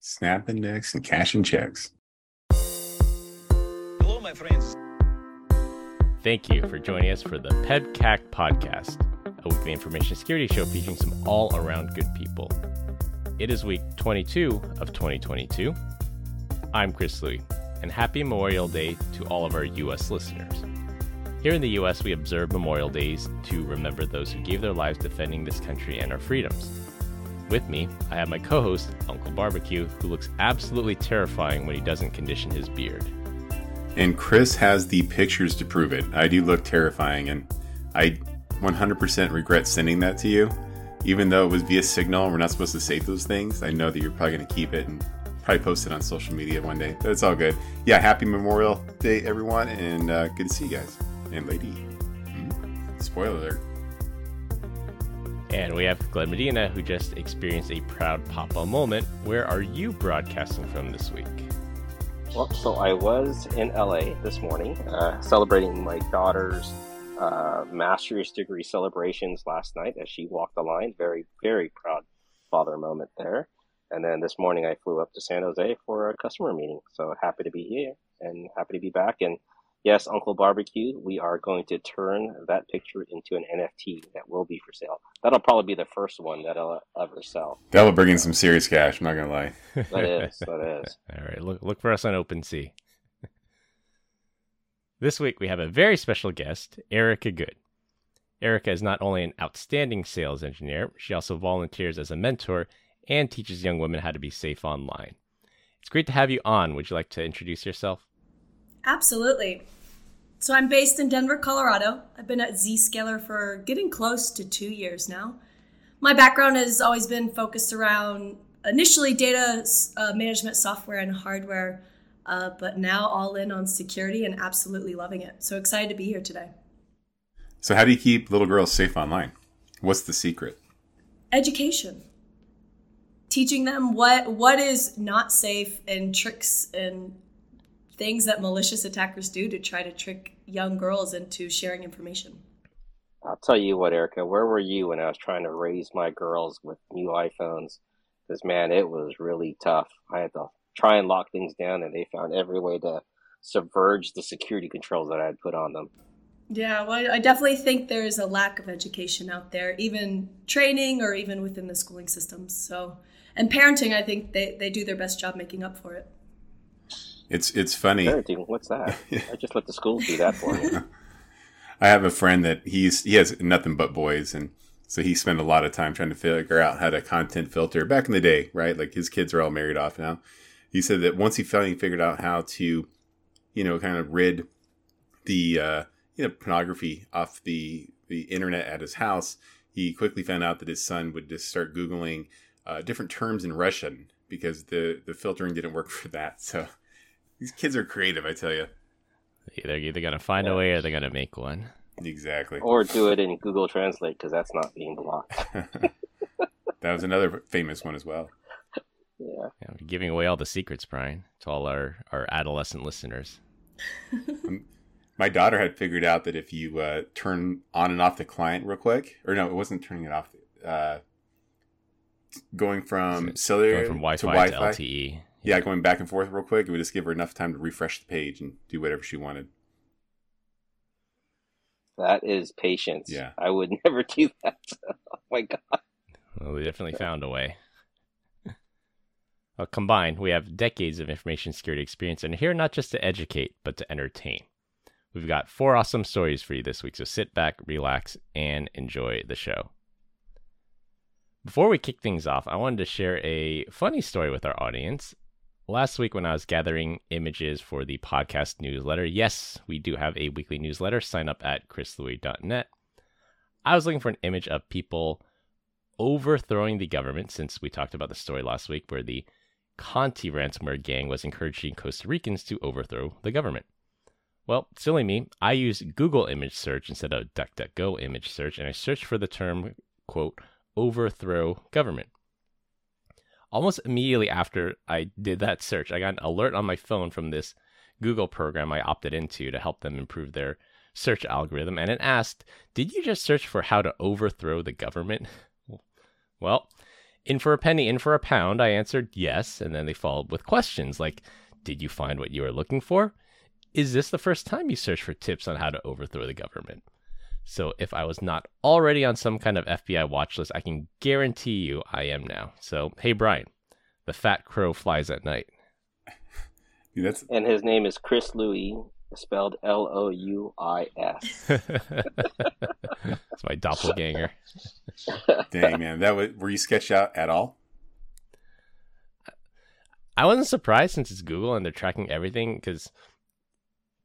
snapping necks and cashing checks. Hello, my friends. Thank you for joining us for the PEBCAK podcast, a weekly information security show featuring some all around good people. It is week 22 of 2022. I'm Chris Louie, and happy Memorial Day to all of our U.S. listeners. Here in the U.S., we observe Memorial Days to remember those who gave their lives defending this country and our freedoms. With me, I have my co host, Uncle Barbecue, who looks absolutely terrifying when he doesn't condition his beard. And Chris has the pictures to prove it. I do look terrifying, and I 100% regret sending that to you. Even though it was via Signal, we're not supposed to save those things. I know that you're probably going to keep it and probably post it on social media one day. But it's all good. Yeah, happy Memorial Day, everyone, and uh, good to see you guys and lady. Mm, spoiler alert. And we have Glenn Medina, who just experienced a proud papa moment. Where are you broadcasting from this week? Well, so I was in LA this morning uh, celebrating my daughter's uh, master's degree celebrations last night as she walked the line. Very, very proud father moment there. And then this morning I flew up to San Jose for a customer meeting. So happy to be here and happy to be back. And yes, Uncle Barbecue, we are going to turn that picture into an NFT that will be for sale. That'll probably be the first one that I'll ever sell. That'll bring in some serious cash. I'm not gonna lie. That is, that is. All right, look look for us on OpenSea. this week we have a very special guest, Erica Good. Erica is not only an outstanding sales engineer, she also volunteers as a mentor and teaches young women how to be safe online. It's great to have you on. Would you like to introduce yourself? Absolutely. So I'm based in Denver, Colorado. I've been at Zscaler for getting close to two years now. My background has always been focused around initially data uh, management software and hardware, uh, but now all in on security and absolutely loving it. So excited to be here today. So, how do you keep little girls safe online? What's the secret? Education. Teaching them what what is not safe and tricks and things that malicious attackers do to try to trick young girls into sharing information. I'll tell you what, Erica, where were you when I was trying to raise my girls with new iPhones? Because, man, it was really tough. I had to try and lock things down, and they found every way to subverge the security controls that I had put on them. Yeah, well, I definitely think there's a lack of education out there, even training or even within the schooling systems. So, and parenting, I think they, they do their best job making up for it. It's it's funny. Parenting, what's that? I just let the schools do that for me. I have a friend that he's he has nothing but boys, and so he spent a lot of time trying to figure out how to content filter. Back in the day, right? Like his kids are all married off now. He said that once he finally figured out how to, you know, kind of rid the uh, you know pornography off the the internet at his house, he quickly found out that his son would just start googling uh, different terms in Russian because the the filtering didn't work for that. So these kids are creative, I tell you. They're either going to find yeah. a way or they're going to make one. Exactly. Or do it in Google Translate because that's not being blocked. that was another famous one as well. Yeah. yeah giving away all the secrets, Brian, to all our, our adolescent listeners. Um, my daughter had figured out that if you uh, turn on and off the client real quick, or no, it wasn't turning it off. Uh, going from cellular going from Wi-Fi to, Wi-Fi, to LTE yeah, going back and forth real quick, it would just give her enough time to refresh the page and do whatever she wanted. That is patience. Yeah. I would never do that. oh my god. Well, we definitely found a way. well, combined, we have decades of information security experience and here not just to educate, but to entertain. We've got four awesome stories for you this week, so sit back, relax, and enjoy the show. Before we kick things off, I wanted to share a funny story with our audience last week when I was gathering images for the podcast newsletter, yes, we do have a weekly newsletter. Sign up at chrislouie.net. I was looking for an image of people overthrowing the government since we talked about the story last week where the Conti ransomware gang was encouraging Costa Ricans to overthrow the government. Well, silly me, I used Google image search instead of DuckDuckGo image search and I searched for the term, quote, overthrow government almost immediately after I did that search, I got an alert on my phone from this Google program I opted into to help them improve their search algorithm. And it asked, Did you just search for how to overthrow the government? Well, in for a penny, in for a pound. I answered yes, and then they followed with questions like, "Did you find what you were looking for? Is this the first time you searched for tips on how to overthrow the government?" So if I was not already on some kind of FBI watch list, I can guarantee you I am now. So hey, Brian, the fat crow flies at night. Dude, that's And his name is Chris Louis, spelled L O U I S. It's my doppelganger. dang man. That was were you sketched out at all? I wasn't surprised since it's Google and they're tracking everything because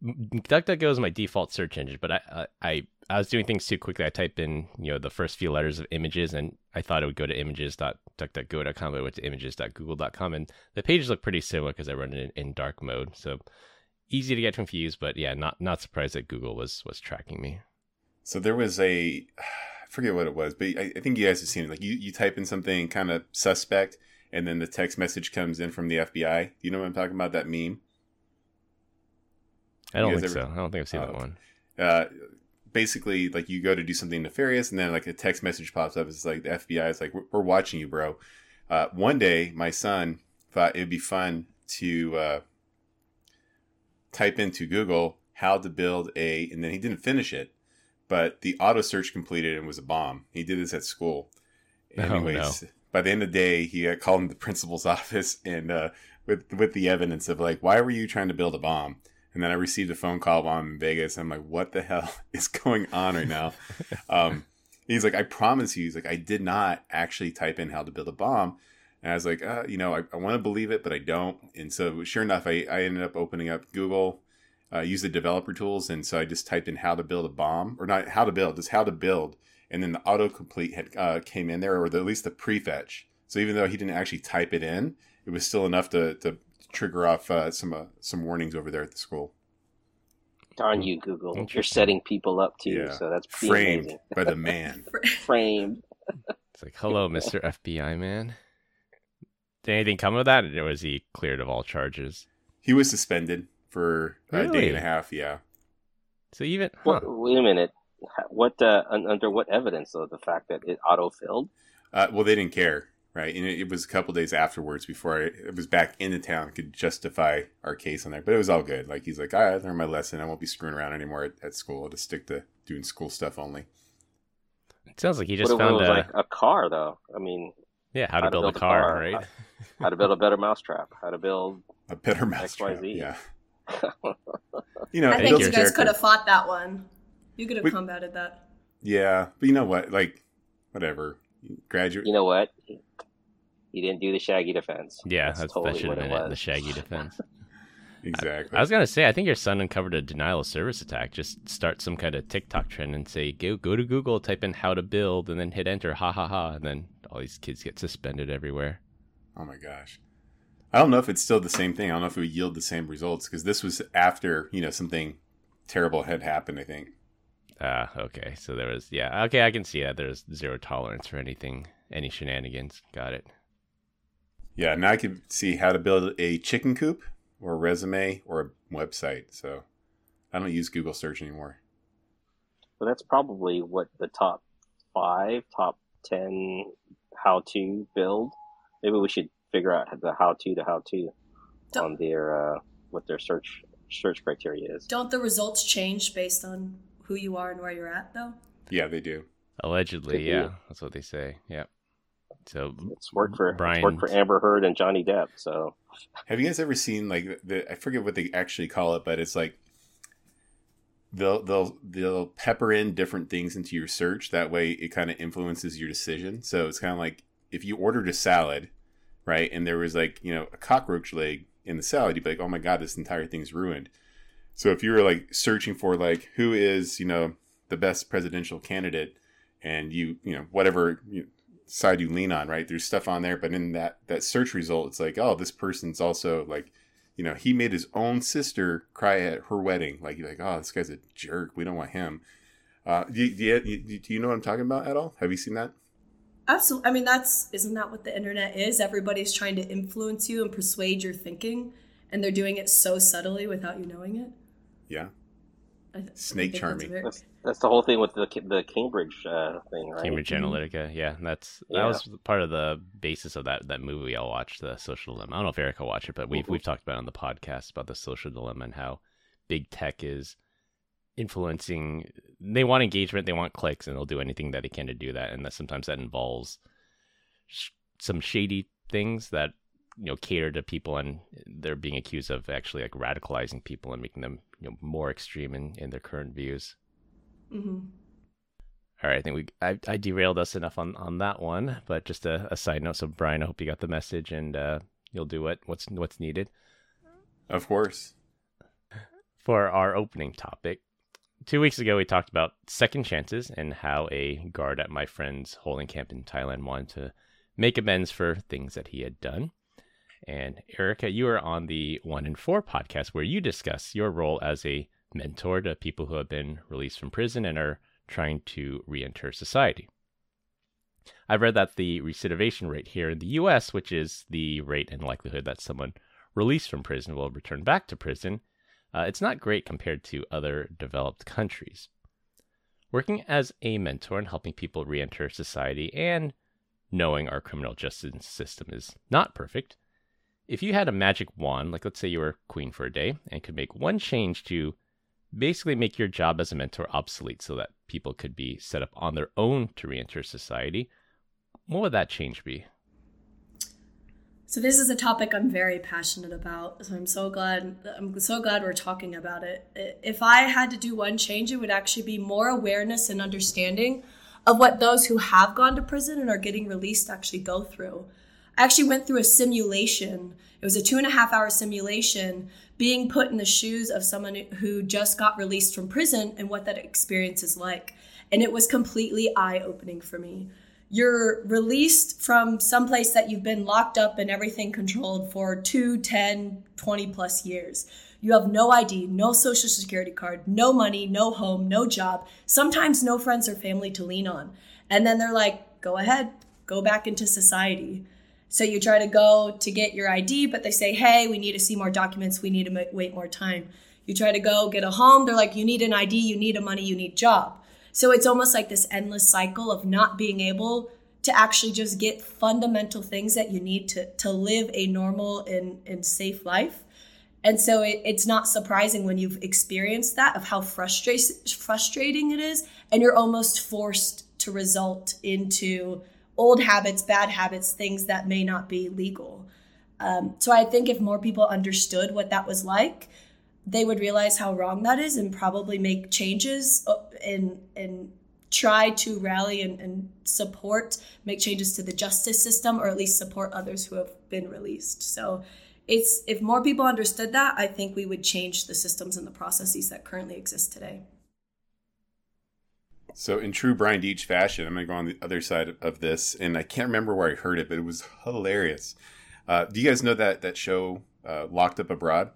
DuckDuckGo is my default search engine. But I, I I was doing things too quickly. I typed in you know the first few letters of images and I thought it would go to images.duckduckgo.com, but it went to images.google.com, and the pages look pretty similar because I run it in, in dark mode. So easy to get confused, but yeah, not not surprised that Google was was tracking me. So there was a, I forget what it was, but I, I think you guys have seen it. Like you, you type in something kind of suspect, and then the text message comes in from the FBI. You know what I'm talking about? That meme. I don't think ever- so. I don't think I've seen Oh, that one. Uh, basically, like you go to do something nefarious, and then like a text message pops up. It's like the FBI is like, "We're, we're watching you, bro." Uh, one day, my son thought it'd be fun to uh, type into Google how to build a, and then he didn't finish it, but the auto search completed and was a bomb. He did this at school. Oh, Anyways, by the end of the day, he got called into the principal's office and uh, with with the evidence of like, why were you trying to build a bomb? And then I received a phone call while I'm in Vegas. I'm like, what the hell is going on right now? um, he's like, I promise you. He's like, I did not actually type in how to build a bomb. And I was like, uh, you know, I, I want to believe it, but I don't. And so, sure enough, I, I ended up opening up Google, uh, use the developer tools. And so I just typed in how to build a bomb, or not how to build, just how to build. And then the autocomplete had uh, came in there, or the, at least the prefetch. So even though he didn't actually type it in, it was still enough to, to trigger off uh, some uh, some warnings over there at the school. Darn you, Google. You're setting people up too, Yeah. so that's Framed amazing. by the man. Framed. It's like, hello, Mr. FBI man. Did anything come of that, or was he cleared of all charges? He was suspended for a day and a half. Yeah. So even huh. What, wait a minute. What uh, under what evidence though? The fact that it auto filled. Uh, well, they didn't care, right? And it, it was a couple days afterwards before I it was back into town could justify our case on there. But it was all good. Like he's like, "All right, I learned my lesson. I won't be screwing around anymore at, at school. I'll just stick to doing school stuff only." it sounds like he just if found a like a car though? I mean, yeah how to build, a car, right? how to build a better mousetrap. How to build. A better mousetrap. XYZ. Yeah. You know, I think you guys character. could have fought that one. You could have We- combated that. Yeah, but you know what? Like, whatever. Graduate. You know what? He didn't do the Shaggy defense. Yeah, That's that's, totally that should have what it been it, was. the Shaggy defense. exactly. I was gonna say, I think your son uncovered a denial of service attack. Just start some kind of TikTok trend and say, go go to Google, type in how to build, and then hit enter, ha ha ha, and then all these kids get suspended everywhere. Oh my gosh. I don't know if it's still the same thing. I don't know if it would yield the same results because this was after, you know, something terrible had happened, I think. Ah, okay. So there was, yeah, okay, I can see that. There's zero tolerance for anything, any shenanigans. Got it. Yeah, now I can see how to build a chicken coop or a resume or a website. So I don't use Google search anymore. But that's probably what the top five, top ten how to build. Maybe we should figure out the how to the how to Don't- on their uh, what their search search criteria is. Don't the results change based on who you are and where you're at, though? Yeah, they do. Allegedly, Could be. yeah, that's what they say. Yeah. So It's worked for Brian- it's worked for Amber Heard and Johnny Depp. So Have you guys ever seen like the I forget what they actually call it, but it's like they'll they'll they'll pepper in different things into your search. That way, it kind of influences your decision. So it's kind of like if you ordered a salad, right, and there was like you know a cockroach leg in the salad, you'd be like, oh my god, this entire thing's ruined. So if you were like searching for like who is you know the best presidential candidate, and you you know whatever you, side you lean on, right? There's stuff on there, but in that that search result, it's like, oh, this person's also like, you know, he made his own sister cry at her wedding. Like, you're like, oh, this guy's a jerk. We don't want him. Uh, do, do, you, do you know what I'm talking about at all? Have you seen that? Absolutely. I mean, that's isn't that what the internet is? Everybody's trying to influence you and persuade your thinking, and they're doing it so subtly without you knowing it. Yeah. Snake charming. Very... That's, that's, the whole thing with the the Cambridge uh, thing, right? Cambridge. Analytica, yeah. That's that yeah. was part of the basis of that that movie I watched, the Social Dilemma. I don't know if Erica watched it, but we've mm-hmm. we've talked about on the podcast about the social dilemma and how big tech is influencing. They want engagement, they want clicks, and they'll do anything that they can to do that. And that sometimes that involves sh- some shady things that you know cater to people and they're being accused of actually like radicalizing people and making them you know more extreme in, in their current views. Mm-hmm. all right i think we I, I derailed us enough on on that one but just a, a side note. So brian i hope you got the message and uh, you'll do what what's what's needed. Of course. For our opening topic two weeks ago we talked about second chances and how a guard at my friend's holding camp in thailand wanted to make amends for things that he had done and Erica, you are on the One in Four podcast where you discuss your role as a mentor to people who have been released from prison and are trying to reenter society. I've read that the recidivation rate here in the US, which is the rate and likelihood that someone released from prison will return back to prison, uh, it's not great compared to other developed countries. Working as a mentor and helping people reenter society and knowing our criminal justice system is not perfect, if you had a magic wand, like let's say you were queen for a day, and could make one change to basically make your job as a mentor obsolete so that people could be set up on their own to reenter society, what would that change be? So this is a topic I'm very passionate about. So I'm so glad I'm so glad we're talking about it. If I had to do one change, it would actually be more awareness and understanding of what those who have gone to prison and are getting released actually go through. I actually went through a simulation. It was a two and a half hour simulation being put in the shoes of someone who just got released from prison and what that experience is like. And it was completely eye opening for me. You're released from someplace that you've been locked up and everything controlled for 2, 10, 20 plus years. You have no ID, no social security card, no money, no home, no job, sometimes no friends or family to lean on. And then they're like, go ahead, go back into society. So you try to go to get your ID, but they say, hey, we need to see more documents. We need to wait more time. You try to go get a home. They're like, you need an ID, you need a money, you need job. So it's almost like this endless cycle of not being able to actually just get fundamental things that you need to, to live a normal and, and safe life. And so it, it's not surprising when you've experienced that of how frustrate, frustrating it is. And you're almost forced to result into old habits, bad habits, things that may not be legal. Um, so I think if more people understood what that was like, they would realize how wrong that is and probably make changes uh, and and try to rally and, and support, make changes to the justice system, or at least support others who have been released. So it's if more people understood that, I think we would change the systems and the processes that currently exist today. So, in true Brian Deitch fashion, I'm going to go on the other side of this, and I can't remember where I heard it, but it was hilarious. Uh, do you guys know that that show, uh, Locked Up Abroad?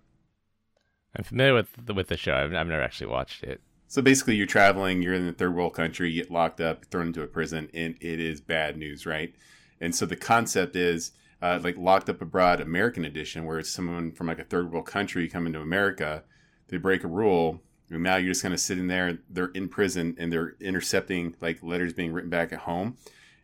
I'm familiar with the, with the show. I've, I've never actually watched it. So basically, you're traveling, you're in a third world country, you get locked up, thrown into a prison, and it is bad news, right? And so the concept is uh, like Locked Up Abroad American Edition, where it's someone from like a third world country coming to America, they break a rule, and now you're just kind of sitting there. They're in prison and they're intercepting like letters being written back at home.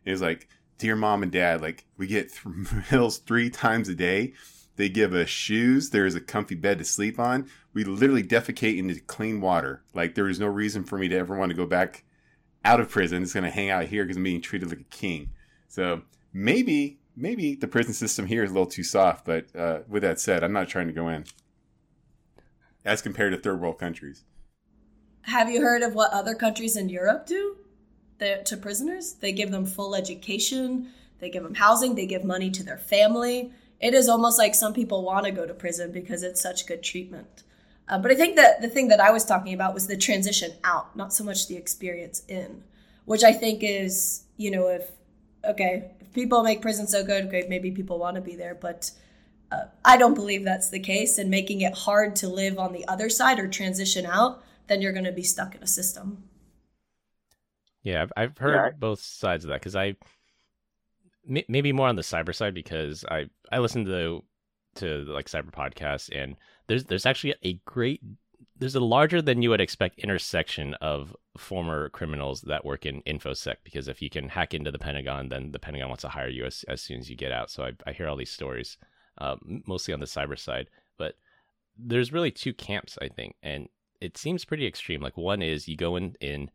And it's like, dear mom and dad, like we get th- meals three times a day. They give us shoes. There is a comfy bed to sleep on. We literally defecate into clean water. Like there is no reason for me to ever want to go back out of prison. It's going to hang out here because I'm being treated like a king. So maybe, maybe the prison system here is a little too soft. But uh, with that said, I'm not trying to go in as compared to third world countries. Have you heard of what other countries in Europe do to prisoners? They give them full education, they give them housing, they give money to their family. It is almost like some people want to go to prison because it's such good treatment. Uh, but I think that the thing that I was talking about was the transition out, not so much the experience in, which I think is, you know, if, okay, if people make prison so good, okay, maybe people want to be there, but uh, I don't believe that's the case. And making it hard to live on the other side or transition out then you're going to be stuck in a system. Yeah, I've, I've heard yeah. both sides of that because I maybe more on the cyber side because I I listen to to like cyber podcasts and there's there's actually a great there's a larger than you would expect intersection of former criminals that work in infosec because if you can hack into the Pentagon, then the Pentagon wants to hire you as, as soon as you get out. So I, I hear all these stories, uh, mostly on the cyber side, but there's really two camps, I think, and it seems pretty extreme. Like one is you go in in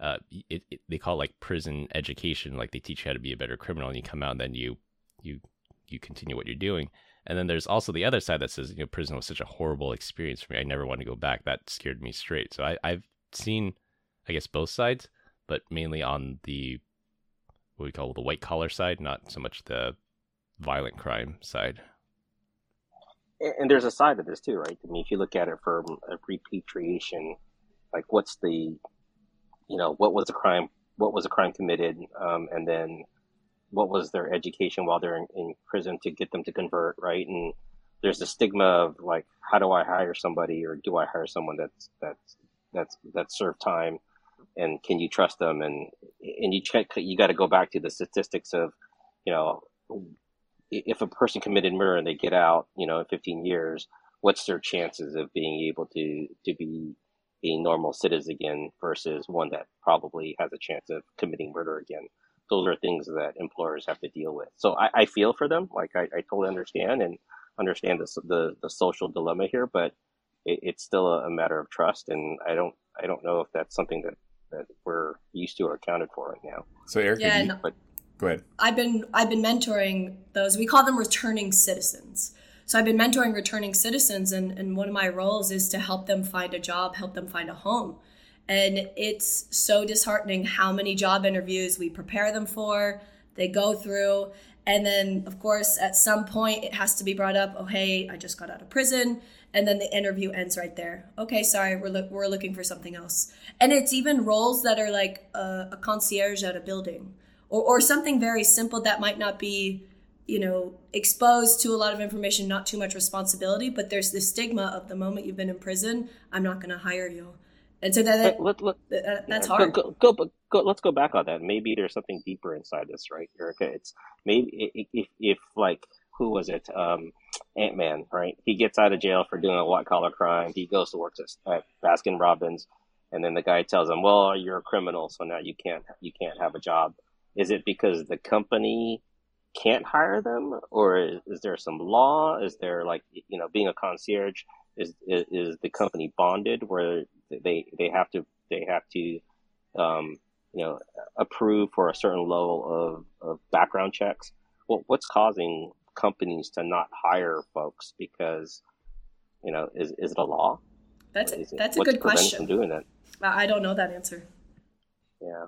uh, it, it, they call it like prison education, like they teach you how to be a better criminal, and you come out and then you you you continue what you're doing. And then there's also the other side that says, you know, prison was such a horrible experience for me. I never want to go back. That scared me straight. So I, I've seen, I guess, both sides, but mainly on the what we call the white collar side, not so much the violent crime side. And there's a side of this too, right? I mean, if you look at it from a repatriation, like what's the, you know, what was the crime? What was a crime committed? Um, and then what was their education while they're in, in prison to get them to convert, right? And there's the stigma of like, how do I hire somebody, or do I hire someone that's that's that's that's served time, and can you trust them? And and you check, you got to go back to the statistics of, you know, if a person committed murder and they get out, you know, in 15 years, what's their chances of being able to to be a normal citizen again versus one that probably has a chance of committing murder again? those are things that employers have to deal with. So I, I feel for them. Like I, I, totally understand and understand the, the, the social dilemma here, but it, it's still a, a, matter of trust. And I don't, I don't know if that's something that, that we're used to or accounted for right now. So Eric, yeah, you, but go ahead. I've been, I've been mentoring those, we call them returning citizens. So I've been mentoring returning citizens and, and one of my roles is to help them find a job, help them find a home. And it's so disheartening how many job interviews we prepare them for, they go through. And then, of course, at some point, it has to be brought up oh, hey, I just got out of prison. And then the interview ends right there. Okay, sorry, we're, lo- we're looking for something else. And it's even roles that are like a, a concierge at a building or, or something very simple that might not be you know exposed to a lot of information not too much responsibility but there's this stigma of the moment you've been in prison i'm not going to hire you and so that, let, let, uh, that's hard. Go, go, go, go, let's go back on that. Maybe there's something deeper inside this, right, Erica? It's maybe if, if like who was it? Um, Ant Man, right? He gets out of jail for doing a white collar crime. He goes to work at Baskin Robbins, and then the guy tells him, "Well, you're a criminal, so now you can't you can't have a job." Is it because the company can't hire them, or is, is there some law? Is there like you know being a concierge? Is, is, is the company bonded where they they have to they have to um, you know approve for a certain level of, of background checks. Well, what's causing companies to not hire folks because you know is is it a law? That's it, that's a good question. Doing that, I don't know that answer. Yeah,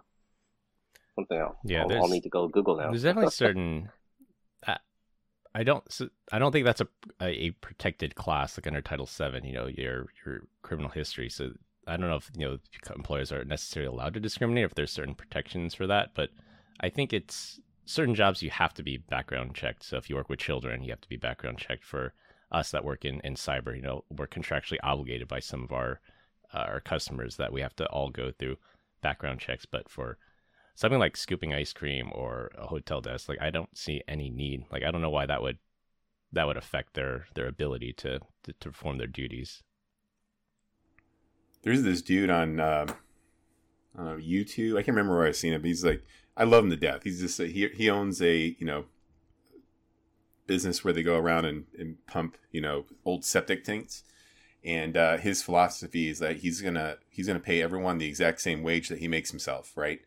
something else. Yeah, I'll, I'll need to go Google now. There's definitely certain I don't. I don't think that's a a protected class like under Title Seven. You know, your your criminal history. So I don't know if you know employers are necessarily allowed to discriminate if there's certain protections for that. But I think it's certain jobs you have to be background checked. So if you work with children, you have to be background checked. For us that work in in cyber, you know, we're contractually obligated by some of our uh, our customers that we have to all go through background checks. But for something like scooping ice cream or a hotel desk, like I don't see any need. Like I don't know why that would that would affect their their ability to to, to perform their duties. There's this dude on uh, uh, YouTube. I can't remember where I've seen him. But he's like, I love him to death. He's just a, he he owns a you know business where they go around and, and pump you know old septic tanks. And uh, his philosophy is that he's gonna he's gonna pay everyone the exact same wage that he makes himself, right?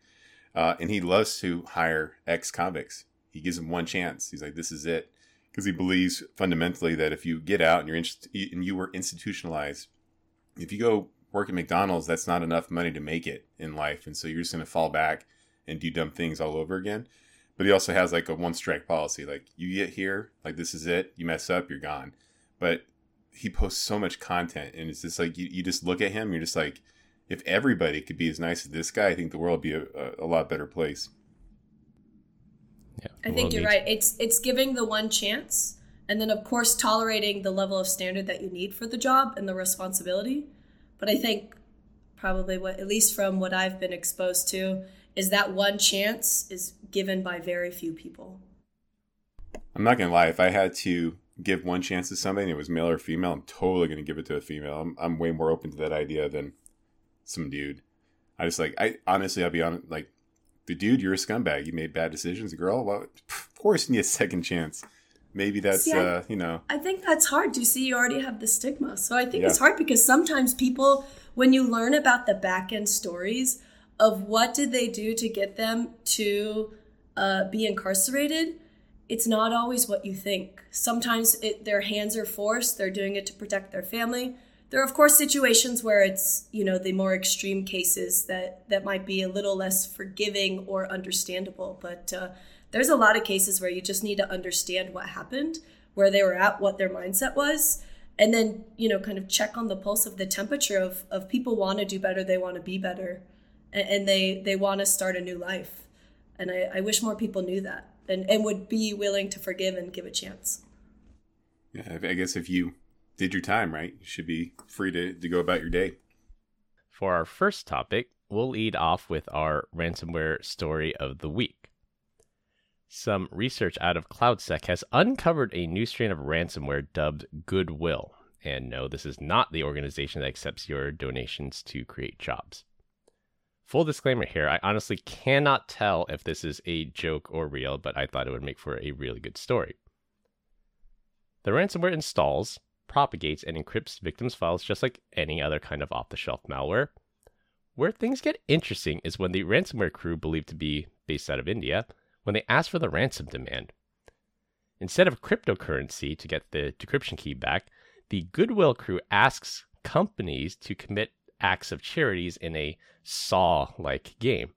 Uh, and he loves to hire ex convicts. He gives them one chance. He's like, this is it. Because he believes fundamentally that if you get out and you're in, and you were institutionalized, if you go work at McDonald's, that's not enough money to make it in life. And so you're just going to fall back and do dumb things all over again. But he also has like a one strike policy. Like you get here, like this is it. You mess up, you're gone. But he posts so much content and it's just like you, you just look at him, you're just like, if everybody could be as nice as this guy, I think the world would be a, a, a lot better place. Yeah, I think you're right. It's it's giving the one chance, and then of course tolerating the level of standard that you need for the job and the responsibility. But I think probably what, at least from what I've been exposed to, is that one chance is given by very few people. I'm not gonna lie. If I had to give one chance to somebody and it was male or female, I'm totally going to give it to a female. I'm, I'm way more open to that idea than some dude. I just like, I honestly, I'll be honest, like, the dude, you're a scumbag. You made bad decisions. Girl, well, of course you need a second chance. Maybe that's, see, I, uh, you know. I think that's hard. You see, you already have the stigma. So I think yeah. it's hard because sometimes people, when you learn about the back end stories of what did they do to get them to uh, be incarcerated, it's not always what you think. Sometimes it, their hands are forced, they're doing it to protect their family. There are, of course, situations where it's, you know, the more extreme cases that, that might be a little less forgiving or understandable. But uh, there's a lot of cases where you just need to understand what happened, where they were at, what their mindset was, and then, you know, kind of check on the pulse of the temperature of, of people want to do better, they want to be better, and, and they, they want to start a new life. And I, I wish more people knew that and, and would be willing to forgive and give a chance. Yeah, I guess if you did your time right, you should be free to, to go about your day. For our first topic, we'll lead off with our ransomware story of the week. Some research out of CloudSEK has uncovered a new strain of ransomware dubbed Goodwill. And no, this is not the organization that accepts your donations to create jobs. Full disclaimer here, I honestly cannot tell if this is a joke or real, but I thought it would make for a really good story. The ransomware installs, propagates, and encrypts victims' files just like any other kind of off the shelf malware. Where things get interesting is when the ransomware crew, believed to be based out of India, when they ask for the ransom demand. Instead of cryptocurrency to get the decryption key back, the Goodwill crew asks companies to commit acts of charities in a Saw like game.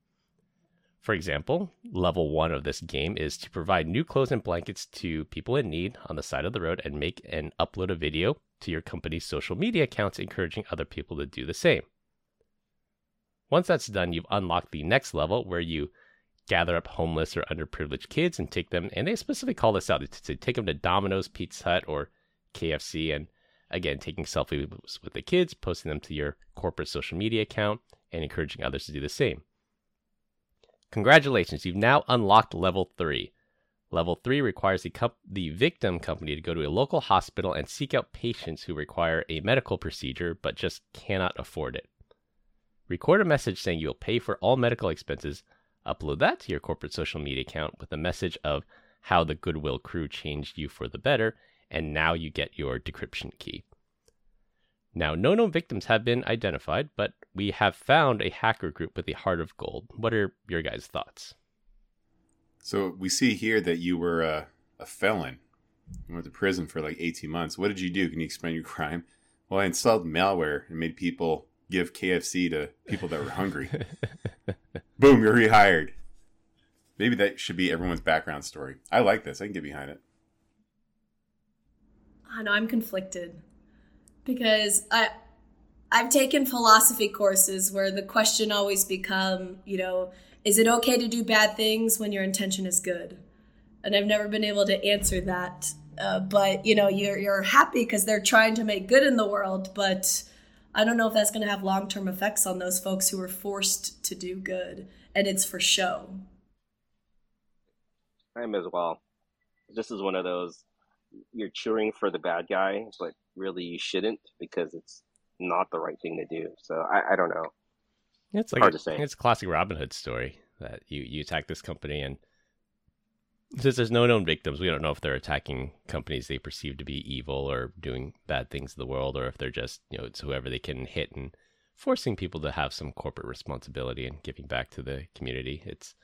For example, level one of this game is to provide new clothes and blankets to people in need on the side of the road and make and upload a video to your company's social media accounts, encouraging other people to do the same. Once that's done, you've unlocked the next level where you gather up homeless or underprivileged kids and take them, and they specifically call this out to take them to Domino's, Pizza Hut, or KFC, and Again, taking selfies with the kids, posting them to your corporate social media account, and encouraging others to do the same. Congratulations, you've now unlocked level 3. Level 3 requires the, the victim company to go to a local hospital and seek out patients who require a medical procedure but just cannot afford it. Record a message saying you will pay for all medical expenses, upload that to your corporate social media account with a message of how the Goodwill crew changed you for the better, and now you get your decryption key. Now, no known victims have been identified, but we have found a hacker group with a heart of gold. What are your guys' thoughts? So we see here that you were a, a felon. You went to prison for like 18 months. What did you do? Can you explain your crime? Well, I installed malware and made people give KFC to people that were hungry. Boom, you're rehired. Maybe that should be everyone's background story. I like this. I can get behind it. I know I'm conflicted because I I've taken philosophy courses where the question always become, you know, is it okay to do bad things when your intention is good? And I've never been able to answer that. Uh, but you know, you're you're happy because they're trying to make good in the world, but I don't know if that's going to have long term effects on those folks who are forced to do good, and it's for show. I'm as well. This is one of those you're cheering for the bad guy, but really you shouldn't because it's not the right thing to do. So I, I don't know. It's like hard a, to say. It's a classic Robin Hood story that you you attack this company and since there's no known victims, we don't know if they're attacking companies they perceive to be evil or doing bad things to the world, or if they're just you know it's whoever they can hit and forcing people to have some corporate responsibility and giving back to the community. It's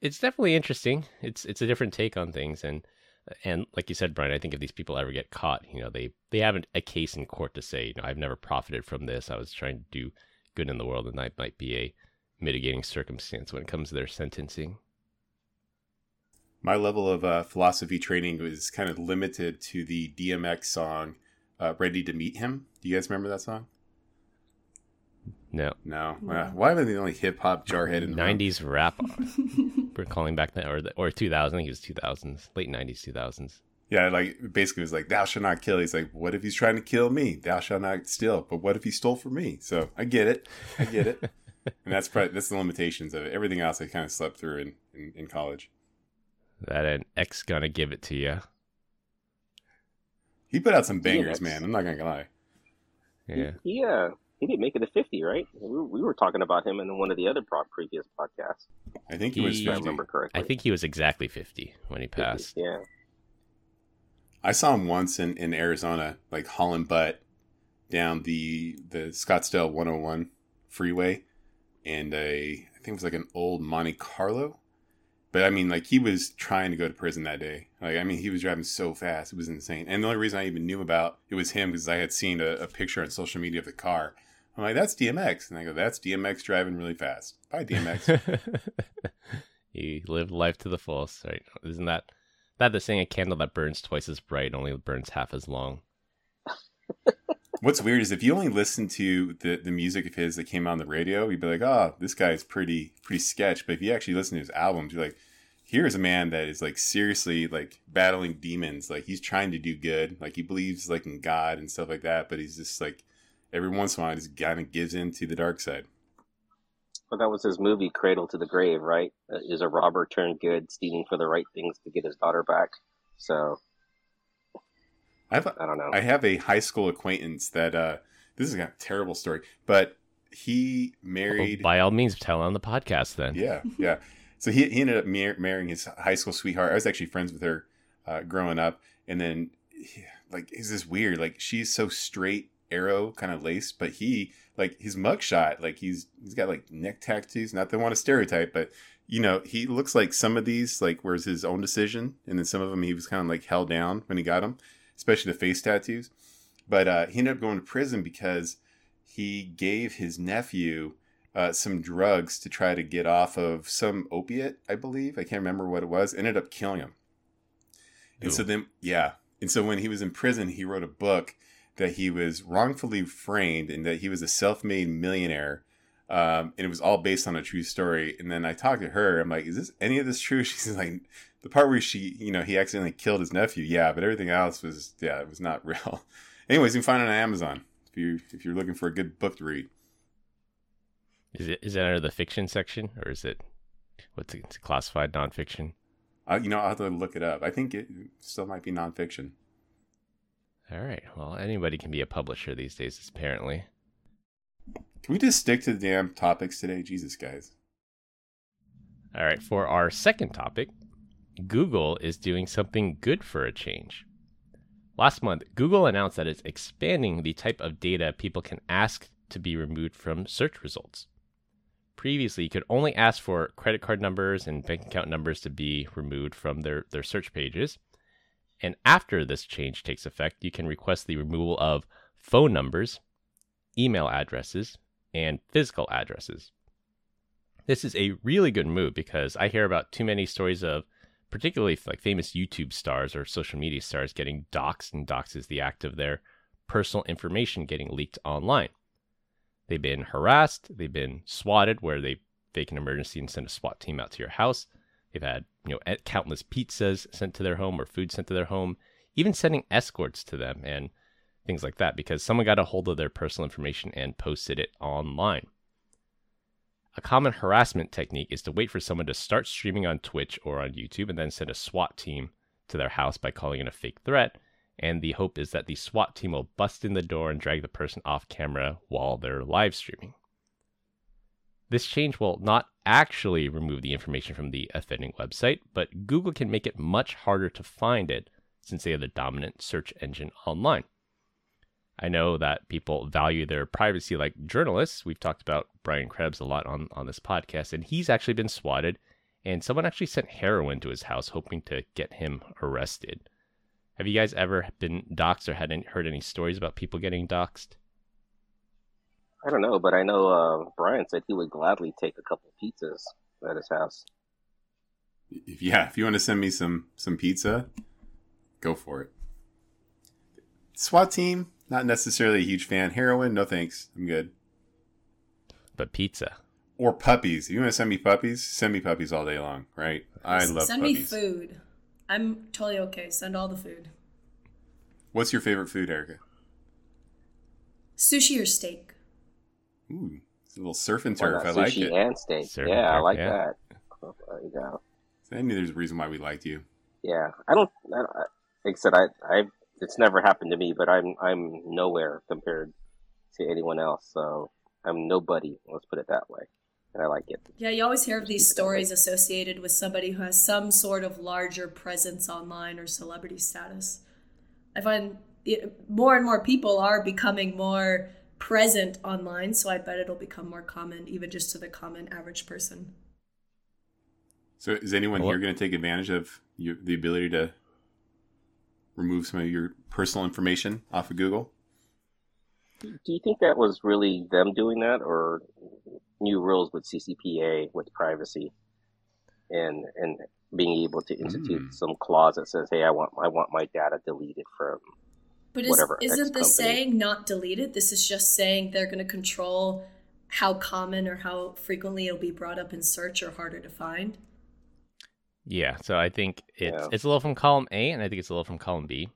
it's definitely interesting. It's it's a different take on things, and and like you said, Brian, I think if these people ever get caught, you know, they they haven't a case in court to say, you know, I've never profited from this. I was trying to do good in the world, and that might be a mitigating circumstance when it comes to their sentencing. My level of uh, philosophy training was kind of limited to the DMX song uh, "Ready to Meet Him." Do you guys remember that song? No. No. Uh, why am I the only hip hop jarhead in the '90s rap? We're calling back then, or the, or 2000. I think it was 2000s, late 90s, 2000s. Yeah, like basically, it was like, "Thou shalt not kill." He's like, "What if he's trying to kill me? Thou shalt not steal." But what if he stole from me? So I get it. I get it. and that's probably that's the limitations of it. Everything else I kind of slept through in, in, in college. That an ex gonna give it to you. He put out some bangers, DMX. man. I'm not gonna lie. Yeah. He, he, he didn't make it to 50, right? We, we were talking about him in one of the other pro- previous podcasts, I think he was He- if I 50. remember correctly. I think he was exactly 50 when he 50, passed. Yeah. I saw him once in, in Arizona, like hauling butt down the the Scottsdale 101 freeway, and a I think it was like an old Monte Carlo. But I mean, like he was trying to go to prison that day. Like I mean, he was driving so fast, it was insane. And the only reason I even knew about it was him because I had seen a, a picture on social media of the car. I'm like, that's DMX, and I go, that's DMX driving really fast. Bye, DMX. he lived life to the fullest, right? Isn't that that the saying? A candle that burns twice as bright only burns half as long. What's weird is if you only listen to the, the music of his that came on the radio, you'd be like, oh, this guy's pretty pretty sketch. But if you actually listen to his albums, you're like, here's a man that is like seriously like battling demons. Like he's trying to do good. Like he believes like in God and stuff like that. But he's just like every once in a while, just kind of gives in to the dark side. But that was his movie, Cradle to the Grave, right? Uh, is a robber turned good, stealing for the right things to get his daughter back. So I have a, I don't know. I have a high school acquaintance that uh this is a terrible story, but he Well, married. by all means, tell on the podcast then. Yeah, yeah. So he, he ended up mar- marrying his high school sweetheart. I was actually friends with her uh, growing up, and then he- like is this weird? Like she's so straight arrow kind of laced, but he like his mugshot, like he's he's got like neck tattoos. Not that I want to stereotype, but you know he looks like some of these like where's his own decision, and then some of them he was kind of like held down when he got them, especially the face tattoos. But uh, he ended up going to prison because he gave his nephew uh, some drugs to try to get off of some opiate, I believe. I can't remember what it was. Ended up killing him. And so then, yeah. And so when he was in prison, he wrote a book that he was wrongfully framed and that he was a self-made millionaire. Um, and it was all based on a true story. And then I talked to her. I'm like, "Is this any of this true?" She's like, "The part where she, you know, he accidentally killed his nephew, yeah, but everything else was, yeah, it was not real." Anyways, you can find it on Amazon if you if you're looking for a good book to read. Is it is that under the fiction section or is it what's it, it's classified nonfiction? Uh, you know, I'll have to look it up. I think it still might be nonfiction. All right. Well, anybody can be a publisher these days, apparently. Can we just stick to the damn topics today? Jesus, guys. All right. For our second topic, Google is doing something good for a change. Last month, Google announced that it's expanding the type of data people can ask to be removed from search results. Previously, you could only ask for credit card numbers and bank account numbers to be removed from their, their search pages. And after this change takes effect, you can request the removal of phone numbers, email addresses, and physical addresses. This is a really good move because I hear about too many stories of particularly like famous YouTube stars or social media stars getting doxxed, and doxed is the act of their personal information getting leaked online. They've been harassed, they've been swatted, where they fake an emergency and send a SWAT team out to your house. They've had you know countless pizzas sent to their home or food sent to their home, even sending escorts to them and things like that because someone got a hold of their personal information and posted it online. A common harassment technique is to wait for someone to start streaming on Twitch or on YouTube and then send a SWAT team to their house by calling in a fake threat. And the hope is that the SWAT team will bust in the door and drag the person off camera while they're live streaming. This change will not actually remove the information from the offending website, but Google can make it much harder to find it since they are the dominant search engine online. I know that people value their privacy like journalists. We've talked about Brian Krebs a lot on, on this podcast, and he's actually been swatted, and someone actually sent heroin to his house hoping to get him arrested. Have you guys ever been doxxed or had any, heard any stories about people getting doxxed? I don't know, but I know uh, Brian said he would gladly take a couple pizzas at his house. If, yeah, if you want to send me some some pizza, go for it. SWAT team, not necessarily a huge fan. Heroin, no thanks. I'm good. But pizza. Or puppies. If you want to send me puppies, send me puppies all day long, right? I love it. Send puppies. me food. I'm totally okay. Send all the food. What's your favorite food, Erica? Sushi or steak? Ooh, it's a little surf and turf. not I like it. and steak. Surf yeah, and I like yeah. that. Oh, there you go. I knew there's a reason why we liked you. Yeah, I don't. I, don't- like I said, I I it's never happened to me, but I'm I'm nowhere compared to anyone else. So I'm nobody. Let's put it that way. And I like it. Yeah, you always hear of these stories associated with somebody who has some sort of larger presence online or celebrity status. I find it, more and more people are becoming more present online, so I bet it'll become more common, even just to the common average person. So, is anyone here going to take advantage of your, the ability to remove some of your personal information off of Google? Do you think that was really them doing that, or new rules with CCPA with privacy, and and being able to institute mm. some clause that says, "Hey, I want I want my data deleted from." But is, isn't this saying not deleted? This is just saying they're going to control how common or how frequently it'll be brought up in search or harder to find. Yeah, so I think it's yeah. it's a little from column A, and I think it's a little from column B.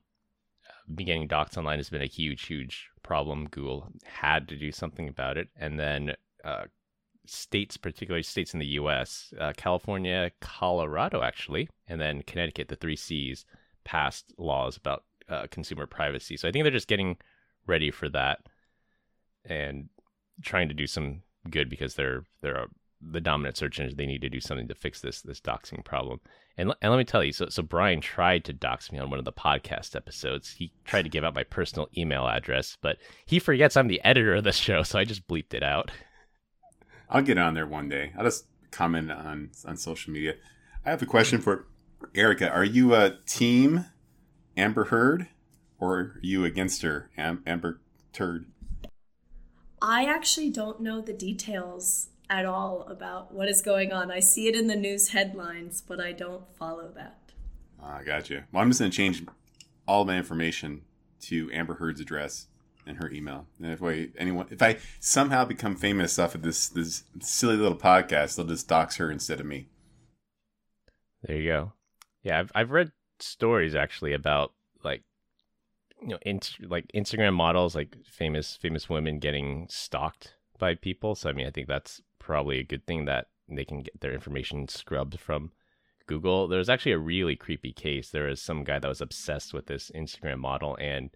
Uh, beginning docs online has been a huge, huge problem. Google had to do something about it, and then uh, states, particularly states in the U.S., uh, California, Colorado, actually, and then Connecticut, the three C's, passed laws about uh, consumer privacy. So I think they're just getting ready for that and trying to do some good because they're they're the dominant search engine. They need to do something to fix this this doxing problem. And, and let me tell you, so so Brian tried to dox me on one of the podcast episodes. He tried to give out my personal email address, but he forgets I'm the editor of the show, so I just bleeped it out. I'll get on there one day. I'll just comment on on social media. I have a question for Erica. Are you a team Amber Heard or are you against her, Am- Amber Turd? I actually don't know the details at all about what is going on. I see it in the news headlines, but I don't follow that. Ah, I got you. Well, I'm just going to change all my information to Amber Heard's address and her email. And if I anyone, if I somehow become famous off of this this silly little podcast, they'll just dox her instead of me. There you go. Yeah, I've I've read stories actually about like you know, in, like Instagram models, like famous famous women getting stalked by people. So I mean, I think that's probably a good thing that they can get their information scrubbed from Google. There's actually a really creepy case. There is some guy that was obsessed with this Instagram model and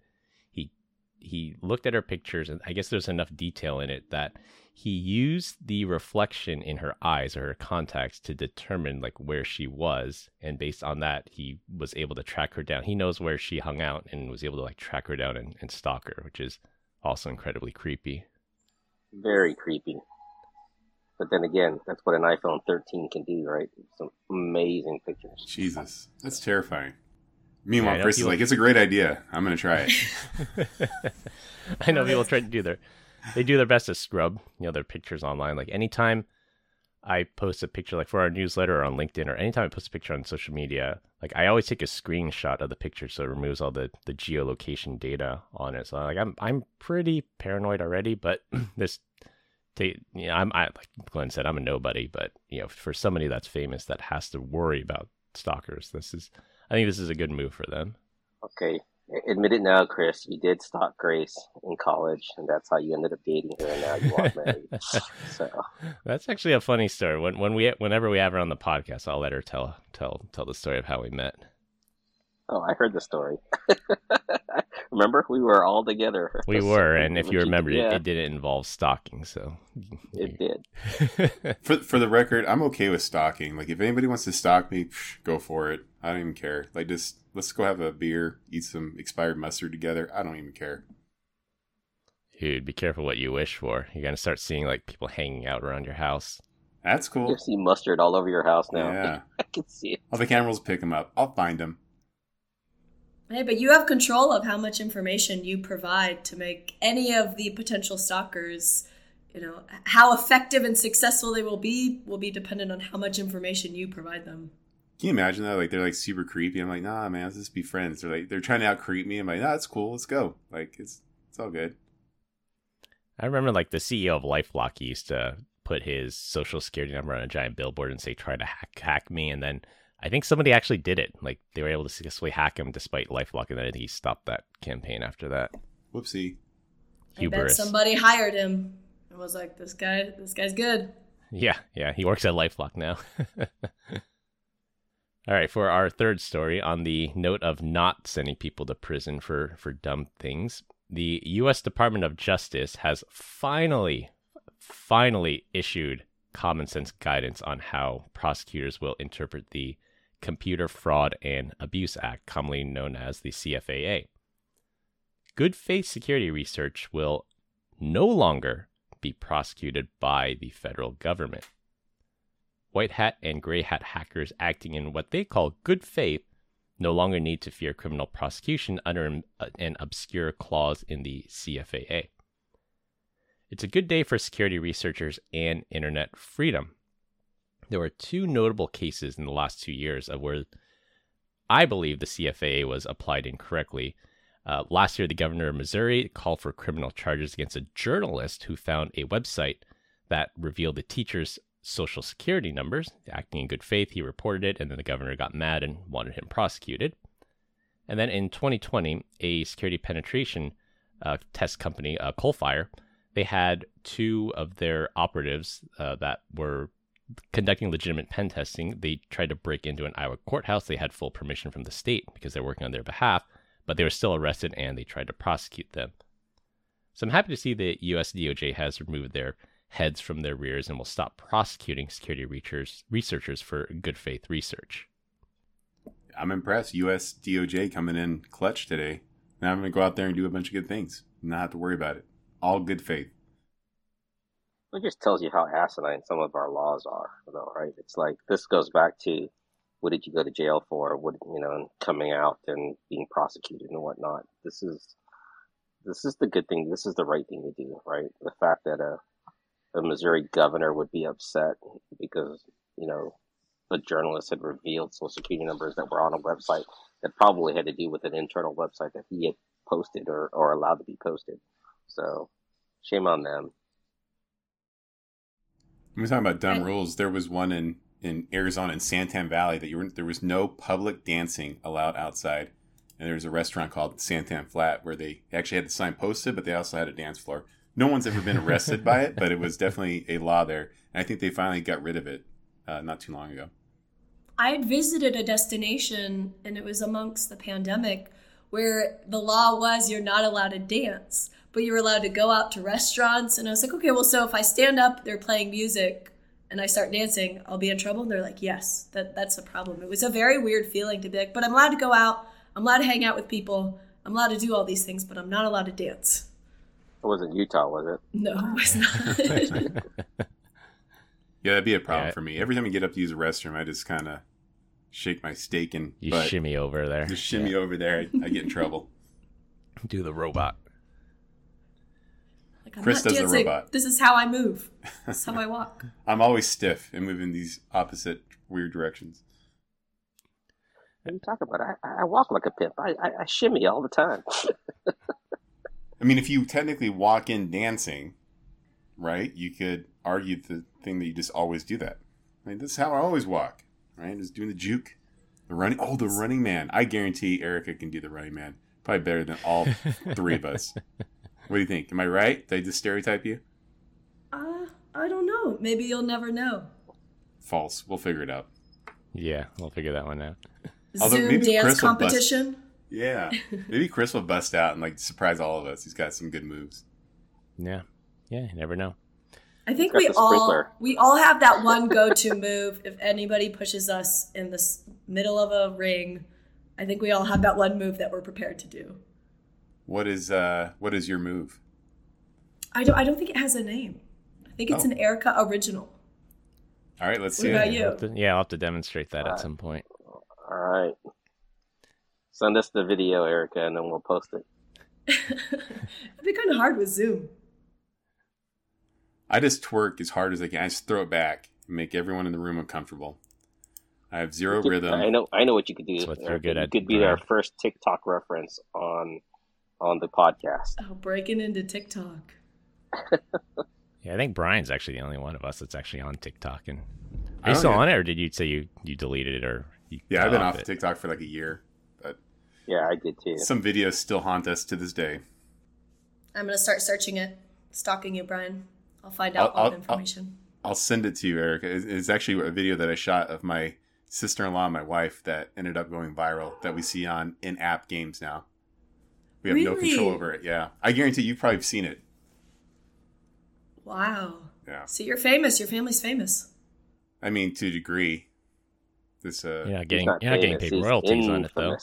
he he looked at her pictures and I guess there's enough detail in it that he used the reflection in her eyes or her contacts to determine like where she was and based on that he was able to track her down. He knows where she hung out and was able to like track her down and, and stalk her, which is also incredibly creepy. Very creepy. But then again, that's what an iPhone 13 can do, right? Some amazing pictures. Jesus, that's terrifying. Meanwhile, yeah, Chris people... is like, "It's a great idea. I'm going to try it." I know people try to do their, they do their best to scrub, you know, their pictures online. Like anytime I post a picture, like for our newsletter or on LinkedIn, or anytime I post a picture on social media, like I always take a screenshot of the picture so it removes all the the geolocation data on it. So like I'm I'm pretty paranoid already, but this they, you know, I'm I, like Glenn said, I'm a nobody, but you know, for somebody that's famous that has to worry about stalkers, this is I think this is a good move for them. Okay, admit it now, Chris. You did stalk Grace in college, and that's how you ended up dating her, and now you are married. so that's actually a funny story. When when we whenever we have her on the podcast, I'll let her tell tell tell the story of how we met. Oh, I heard the story. remember, we were all together. We were, and if you remember, yeah. it, it, didn't involve stalking, so it did. for for the record, I'm okay with stalking. Like, if anybody wants to stalk me, psh, go for it. I don't even care. Like, just let's go have a beer, eat some expired mustard together. I don't even care. Dude, be careful what you wish for. You're gonna start seeing like people hanging out around your house. That's cool. You see mustard all over your house now. Yeah, I can see it. All the cameras pick them up. I'll find them. Hey, but you have control of how much information you provide to make any of the potential stalkers, you know, how effective and successful they will be will be dependent on how much information you provide them. Can you imagine that? Like they're like super creepy. I'm like, nah, man, let's just be friends. They're like they're trying to out creep me. I'm like, nah, it's cool. Let's go. Like it's it's all good. I remember like the CEO of LifeLock used to put his social security number on a giant billboard and say, try to hack hack me, and then I think somebody actually did it. Like they were able to successfully hack him despite LifeLock, and then he stopped that campaign after that. Whoopsie. Hubris. somebody hired him and was like, "This guy, this guy's good." Yeah, yeah, he works at LifeLock now. All right, for our third story, on the note of not sending people to prison for, for dumb things, the U.S. Department of Justice has finally, finally issued common sense guidance on how prosecutors will interpret the Computer Fraud and Abuse Act, commonly known as the CFAA. Good faith security research will no longer be prosecuted by the federal government white hat and gray hat hackers acting in what they call good faith no longer need to fear criminal prosecution under an uh, obscure clause in the CFAA. It's a good day for security researchers and internet freedom. There were two notable cases in the last two years of where I believe the CFAA was applied incorrectly. Uh, last year, the governor of Missouri called for criminal charges against a journalist who found a website that revealed the teacher's social security numbers. Acting in good faith, he reported it, and then the governor got mad and wanted him prosecuted. And then in 2020, a security penetration uh, test company, uh, Coalfire, they had two of their operatives uh, that were conducting legitimate pen testing. They tried to break into an Iowa courthouse. They had full permission from the state because they're working on their behalf, but they were still arrested and they tried to prosecute them. So I'm happy to see the US DOJ has removed their heads from their rears and will stop prosecuting security researchers for good faith research. I'm impressed. U.S. DOJ coming in clutch today. Now I'm going to go out there and do a bunch of good things. Not have to worry about it. All good faith. It just tells you how asinine some of our laws are, though, right? It's like this goes back to what did you go to jail for? What you know, coming out and being prosecuted and whatnot. This is this is the good thing. This is the right thing to do, right? The fact that a the Missouri governor would be upset because, you know, a journalist had revealed social security numbers that were on a website that probably had to do with an internal website that he had posted or, or allowed to be posted. So shame on them. When we talking about dumb rules, there was one in, in Arizona in Santan Valley that you were, there was no public dancing allowed outside. And there was a restaurant called Santan Flat where they actually had the sign posted, but they also had a dance floor no one's ever been arrested by it, but it was definitely a law there. And I think they finally got rid of it uh, not too long ago. I had visited a destination, and it was amongst the pandemic, where the law was you're not allowed to dance, but you were allowed to go out to restaurants. And I was like, okay, well, so if I stand up, they're playing music, and I start dancing, I'll be in trouble. And they're like, yes, that, that's a problem. It was a very weird feeling to be like, but I'm allowed to go out, I'm allowed to hang out with people, I'm allowed to do all these things, but I'm not allowed to dance. It wasn't Utah, was it? No, it was not. yeah, that'd be a problem yeah. for me. Every time I get up to use a restroom, I just kind of shake my steak and you shimmy over there. Just shimmy yeah. over there. I, I, get in trouble. Do the robot. Like, Chris does dancing. the robot. This is how I move. This is how I walk. I'm always stiff and move in these opposite weird directions. What are you talking about? I, I walk like a pimp. I, I, I shimmy all the time. I mean, if you technically walk in dancing, right, you could argue the thing that you just always do that. I mean, this is how I always walk, right? Just doing the juke, the running. Oh, the running man. I guarantee Erica can do the running man. Probably better than all three of us. What do you think? Am I right? Did I just stereotype you? Uh, I don't know. Maybe you'll never know. False. We'll figure it out. Yeah, we'll figure that one out. Zoom dance competition. Yeah, maybe Chris will bust out and like surprise all of us. He's got some good moves. Yeah, yeah, you never know. I think we all we all have that one go-to move. If anybody pushes us in the middle of a ring, I think we all have that one move that we're prepared to do. What is uh what is your move? I don't I don't think it has a name. I think it's oh. an Erica original. All right, let's see. what see. About you? I'll to, yeah, I'll have to demonstrate that at some point. All right. Send us the video, Erica, and then we'll post it. It'd be kind of hard with Zoom. I just twerk as hard as I can. I just throw it back and make everyone in the room uncomfortable. I have zero could, rhythm. I know. I know what you could do. So you're good at. could be our first TikTok reference on on the podcast. Oh, breaking into TikTok. yeah, I think Brian's actually the only one of us that's actually on TikTok. And are you still on it, or did you say you you deleted it, or yeah, I've been off, off TikTok for like a year. But yeah, I did too. Some videos still haunt us to this day. I'm gonna start searching it, stalking you, Brian. I'll find out I'll, all I'll, the information. I'll, I'll, send it to you, Erica. It's, it's actually a video that I shot of my sister-in-law and my wife that ended up going viral that we see on in-app games now. We have no control over it. Yeah, I guarantee you've probably seen it. Wow. Yeah, So you're famous. Your family's famous. I mean to a degree. This uh, You're not He's getting not you're getting famous, paid he's royalties on it though.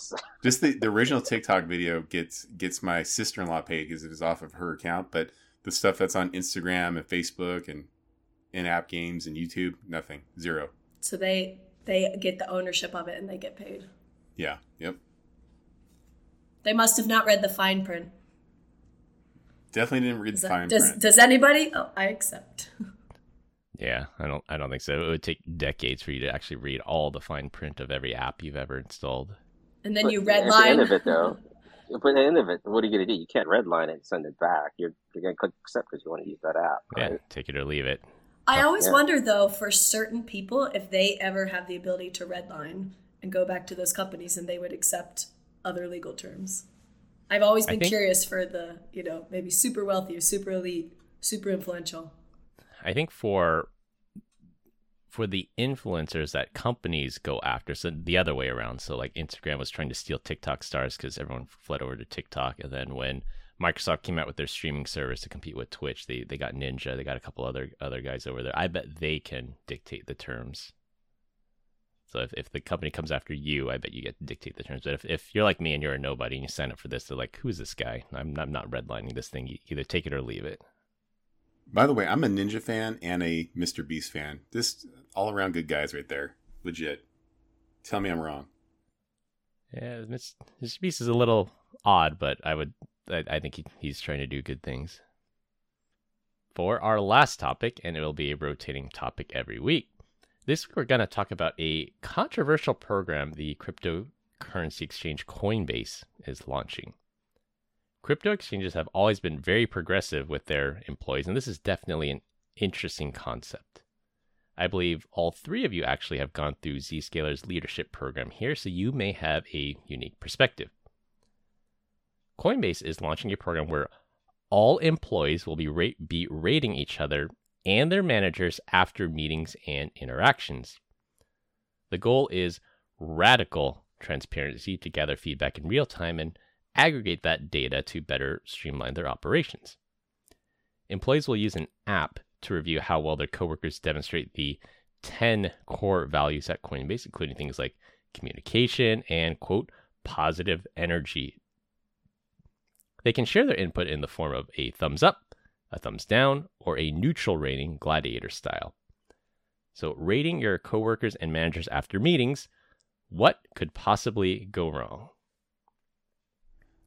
just the, the original TikTok video gets gets my sister-in-law paid because it is off of her account, but the stuff that's on Instagram and Facebook and in-app games and YouTube, nothing, zero. So they they get the ownership of it and they get paid. Yeah, yep, They must have not read the fine print. definitely didn't read Does, the fine does, print. does anybody? Oh, I accept. Yeah, I don't I don't think so. It would take decades for you to actually read all the fine print of every app you've ever installed. And then But you At the end redline. of it, though, but at the end of it, what are you going to do? You can't redline it and send it back. You're, you're going to click accept because you want to use that app, Yeah, right? take it or leave it. I always Yeah. wonder though, for certain people, if they ever have the ability to redline and go back to those companies and they would accept other legal terms. I've always been think- curious for the, you know, maybe super wealthy or super elite, super influential. I think for for the influencers that companies go after, so the other way around. So like Instagram was trying to steal TikTok stars because everyone fled over to TikTok, and then when Microsoft came out with their streaming service to compete with Twitch, they they got Ninja, they got a couple other other guys over there. I bet they can dictate the terms. So if, if the company comes after you, I bet you get to dictate the terms. But if, if you're like me and you're a nobody and you sign up for this, they're like, who's this guy? I'm, I'm not redlining this thing. You either take it or leave it. By the way, I'm a Ninja fan and a Mr. Beast fan. This all around good guys right there. Legit. Tell me I'm wrong. Yeah, Mr. Mr. Beast is a little odd, but I would, I, I think he, he's trying to do good things. For our last topic, and it will be a rotating topic every week. This week we're going to talk about a controversial program the cryptocurrency exchange Coinbase is launching. Crypto exchanges have always been very progressive with their employees, and this is definitely an interesting concept. I believe all three of you actually have gone through Zscaler's leadership program here, so you may have a unique perspective. Coinbase is launching a program where all employees will be, ra- be rating each other and their managers after meetings and interactions. The goal is radical transparency to gather feedback in real time and aggregate that data to better streamline their operations. Employees will use an app to review how well their coworkers demonstrate the 10 core values at Coinbase, including things like communication and, quote, positive energy. They can share their input in the form of a thumbs up, a thumbs down, or a neutral rating, gladiator style. So, rating your coworkers and managers after meetings, what could possibly go wrong?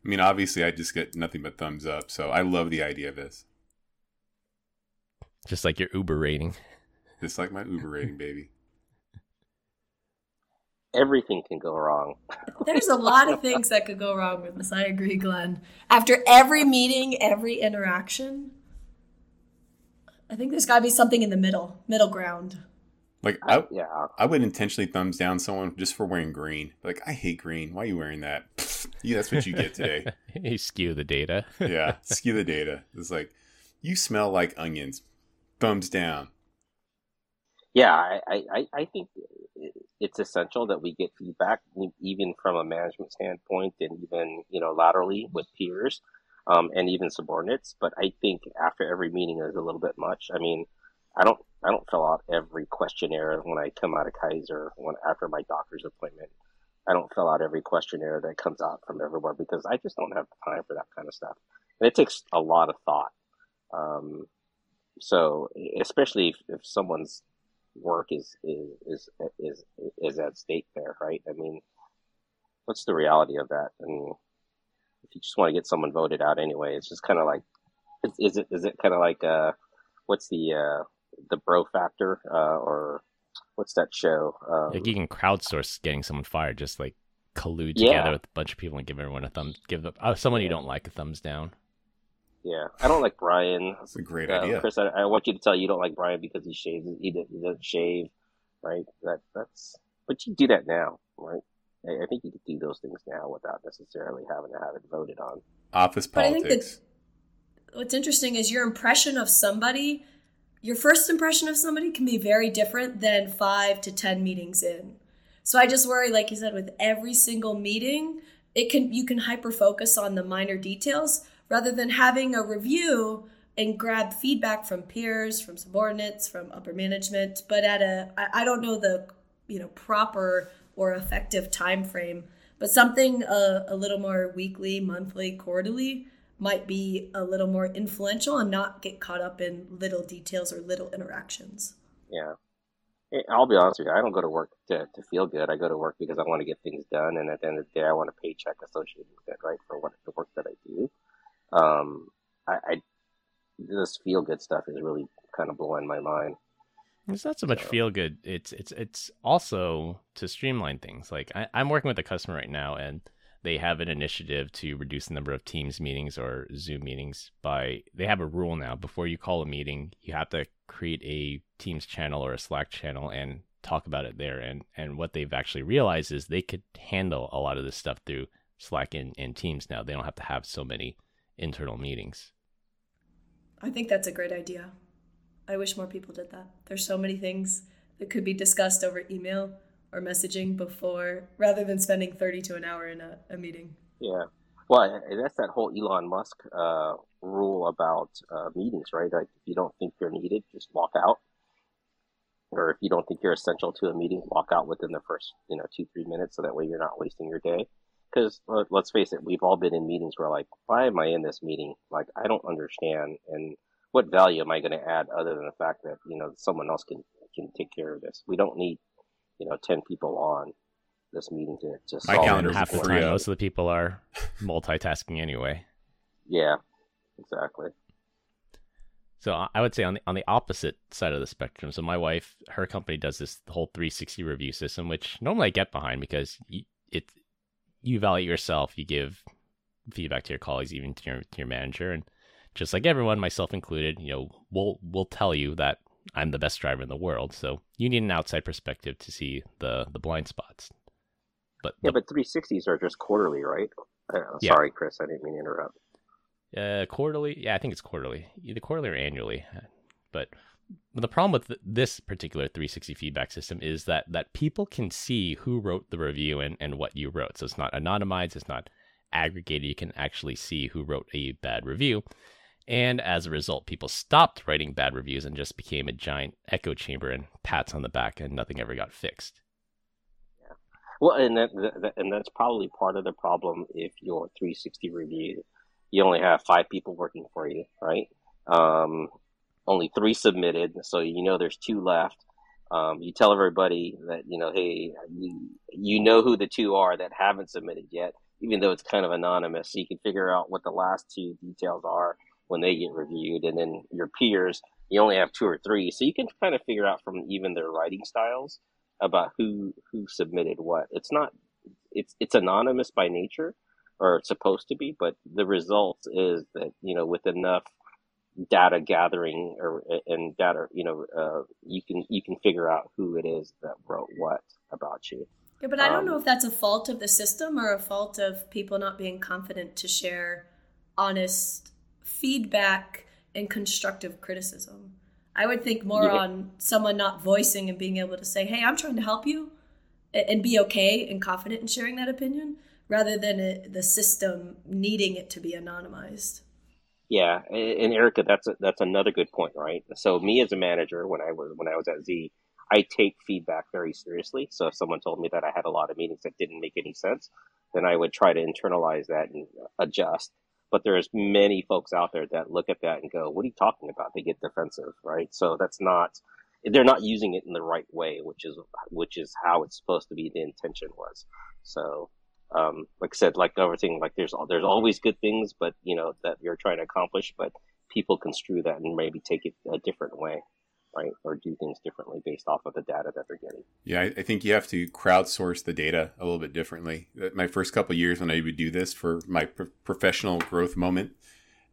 I mean, obviously, I just get nothing but thumbs up, so I love the idea of this. Just like your Uber rating. Just like my Uber rating, baby. Everything can go wrong. There's a lot of things that could go wrong with this. I agree, Glenn. After every meeting, every interaction, I think there's got to be something in the middle, middle ground. Like, I, Yeah, I would intentionally thumbs down someone just for wearing green. Like, I hate green. Why are you wearing that? yeah, that's what you get today. you skew the data. yeah, skew the data. It's like, you smell like onions. Thumbs down. yeah. I, I, I- I think it's essential that we get feedback, even from a management standpoint, and even you know laterally with peers, um, and even subordinates. But I think after every meeting is a little bit much. I mean, I don't I don't fill out every questionnaire when I come out of Kaiser when after my doctor's appointment. I don't fill out every questionnaire that comes out from everywhere because I just don't have time for that kind of stuff. And it takes a lot of thought. Um, so especially if, if someone's work is, is is is is at stake there, right? I mean, what's the reality of that? Mean, if you just want to get someone voted out anyway, it's just kind of like, is, is it is it kind of like uh, what's the uh, the bro factor uh, or what's that show? Um, Like you can crowdsource getting someone fired, just like collude Yeah. together with a bunch of people and give everyone a thumb, give them, oh, someone you don't like a thumbs down. yeah, I don't like Brian. That's a great Uh, idea. Chris, I, I want you to tell you don't like Brian because he shaves. He, doesn't- he doesn't shave, right? That that's. But you do that now, right? I, I think you could do those things now without necessarily having to have it voted on. Office But I think politics. that what's interesting is your impression of somebody, your first impression of somebody can be very different than five to 10 meetings in. So I just worry, like you said, with every single meeting, it can you can hyper focus on the minor details rather than having a review and grab feedback from peers, from subordinates, from upper management. But at a, I, I don't know the you know proper or effective time frame, but something uh, a little more weekly, monthly, quarterly might be a little more influential and not get caught up in little details or little interactions. Yeah. I'll be honest with you. I don't go to work to, to feel good. I go to work because I want to get things done, and at the end of the day, I want a paycheck associated with it, right, for what the work that I do. Um, I, I this feel good stuff is really kind of blowing my mind. It's not so much so. feel good. It's it's it's also to streamline things. Like I, I'm working with a customer right now, and they have an initiative to reduce the number of Teams meetings or Zoom meetings by they have a rule now before you call a meeting, you have to create a Teams channel or a Slack channel and talk about it there. And and what they've actually realized is they could handle a lot of this stuff through Slack and, and Teams now. They don't have to have so many internal meetings. I think that's a great idea. I wish more people did that. There's so many things that could be discussed over email or messaging before rather than spending 30 to an hour in a, a meeting. Yeah. Well, that's that whole Elon Musk uh, rule about uh, meetings, right? Like if you don't think you're needed, just walk out. Or if you don't think you're essential to a meeting, walk out within the first, you know, two, three minutes so that way you're not wasting your day. Because let's face it, we've all been in meetings where like, why am I in this meeting? Like, I don't understand. And what value am I going to add other than the fact that, you know, someone else can, can take care of this? We don't need you know, 10 people on this meeting to, just. My calendar half the time, most of the people are multitasking anyway. Yeah, exactly. So I would say on the on the opposite side of the spectrum. So my wife, her company does this whole 360 review system, which normally I get behind because it you evaluate yourself, you give feedback to your colleagues, even to your to your manager, and just like everyone, myself included, you know, we'll we'll tell you that I'm the best driver in the world. So you need an outside perspective to see the the blind spots. But yeah, the, but 360s are just quarterly, right? Uh, yeah. Sorry, Chris, I didn't mean to interrupt. Uh, quarterly? Yeah, I think it's quarterly, either quarterly or annually. But the problem with this particular 360 feedback system is that that people can see who wrote the review and, and what you wrote. So it's not anonymized, it's not aggregated. You can actually see who wrote a bad review. And as a result, people stopped writing bad reviews and just became a giant echo chamber and pats on the back, and nothing ever got fixed. Yeah. Well, and that, that, and that's probably part of the problem if your 360 review, you only have five people working for you, right? Um, only three submitted, so you know there's two left. Um, you tell everybody that you know, hey, you you know who the two are that haven't submitted yet, even though it's kind of anonymous. So you can figure out what the last two details are when they get reviewed, and then your peers, you only have two or three, so you can kind of figure out from even their writing styles about who who submitted what. It's not it's it's anonymous by nature, or it's supposed to be, but the result is that you know with enough data gathering or and data you know uh, you can you can figure out who it is that wrote what about you. Yeah, but I don't um, know if that's a fault of the system or a fault of people not being confident to share honest feedback and constructive criticism. I would think more yeah. on someone not voicing and being able to say, "Hey, I'm trying to help you," and be okay and confident in sharing that opinion, rather than a, the system needing it to be anonymized. Yeah, and Erica, that's a, that's another good point, right? So, me as a manager, when I was when I was at Z, I take feedback very seriously. So, if someone told me that I had a lot of meetings that didn't make any sense, then I would try to internalize that and adjust. But there's many folks out there that look at that and go, "What are you talking about?" They get defensive, right? So that's not they're not using it in the right way, which is which is how it's supposed to be. The intention was. So, um, like I said, like everything, like there's there's always good things, but you know that you're trying to accomplish, but people construe that and maybe take it a different way right? Or do things differently based off of the data that they're getting. Yeah, I think you have to crowdsource the data a little bit differently. My first couple years when I would do this for my pro- professional growth moment,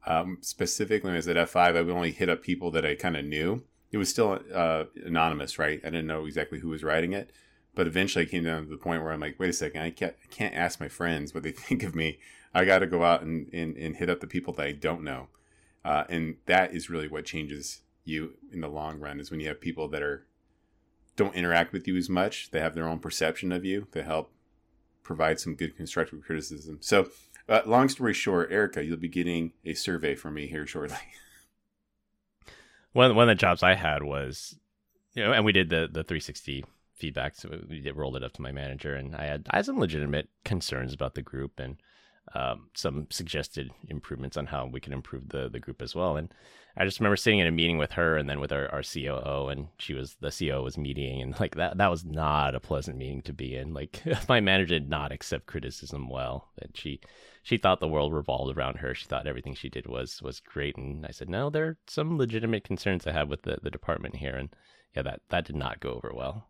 um, specifically when I was at F5, I would only hit up people that I kind of knew. It was still uh, anonymous, right? I didn't know exactly who was writing it. But eventually I came down to the point where I'm like, wait a second, I can't, I can't ask my friends what they think of me. I got to go out and, and, and hit up the people that I don't know. Uh, and that is really what changes you in the long run is when you have people that are don't interact with you as much. They have their own perception of you. They help provide some good constructive criticism. So, uh, long story short, Erica, you'll be getting a survey from me here shortly. one one of the jobs I had was, you know, and we did the the 360 feedback, so we did rolled it up to my manager, and I had I had some legitimate concerns about the group and um, some suggested improvements on how we can improve the the group as well. And I just remember sitting in a meeting with her and then with our, our COO, and she was the CEO was meeting, and like that that was not a pleasant meeting to be in. Like my manager did not accept criticism well, and she she thought the world revolved around her. She thought everything she did was was great, and I said, no, there are some legitimate concerns I have with the the department here, and yeah, that that did not go over well.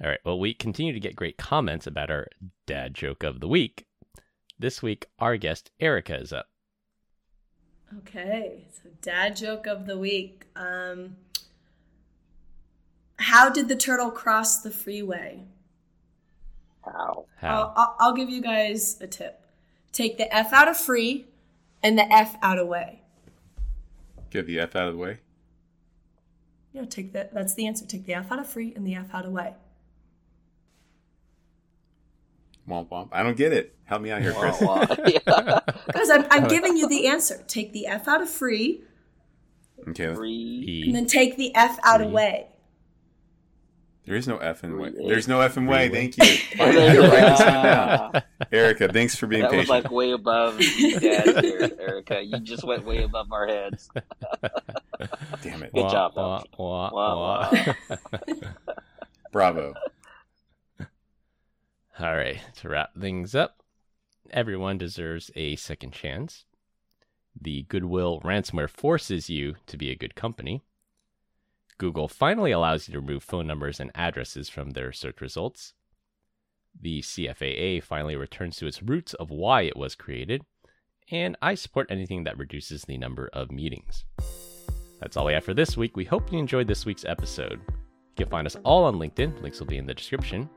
All right, well, we continue to get great comments about our dad joke of the week. This week, our guest Erica is up. Okay, so dad joke of the week. Um, how did the turtle cross the freeway? How? How? I'll, I'll, I'll give you guys a tip. Take the F out of free and the F out of way. Get the F out of the way. Yeah, take that. That's the answer. Take the F out of free and the F out of way. Womp womp. I don't get it. Help me out here, Chris. Wah, wah. I'm, I'm giving you the answer. Take the F out of free Okay. Free. and then take the F out of way. There is no F in way. There's no F in way. Freeway. Thank you. Finally, I can write this one down. Erica, thanks for being That was patient. like way above dad here, Erica. You just went way above our heads. Damn it. Good job, though. Wah, wah, Wah, wah. Bravo. All right, to wrap things up, everyone deserves a second chance. The Goodwill ransomware forces you to be a good company. Google finally allows you to remove phone numbers and addresses from their search results. The CFAA finally returns to its roots of why it was created. And I support anything that reduces the number of meetings. That's all we have for this week. We hope you enjoyed this week's episode. You can find us all on LinkedIn. Links will be in the description.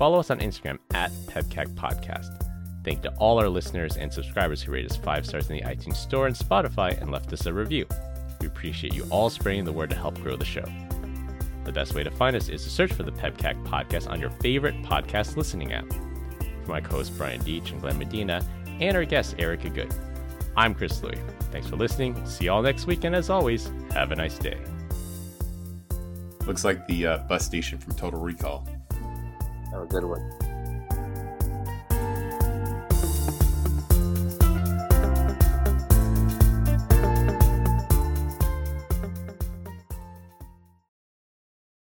Follow us on Instagram at PEBCAK Podcast. Thank you to all our listeners and subscribers who rate us five stars in the iTunes Store and Spotify and left us a review. We appreciate you all spreading the word to help grow the show. The best way to find us is to search for the PEBCAK Podcast on your favorite podcast listening app. For my co hosts Brian Deach and Glenn Medina, and our guest Erica Good, I'm Chris Louie. Thanks for listening. See you all next week, and as always, have a nice day. Looks like the uh, bus station from Total Recall. Have a good one.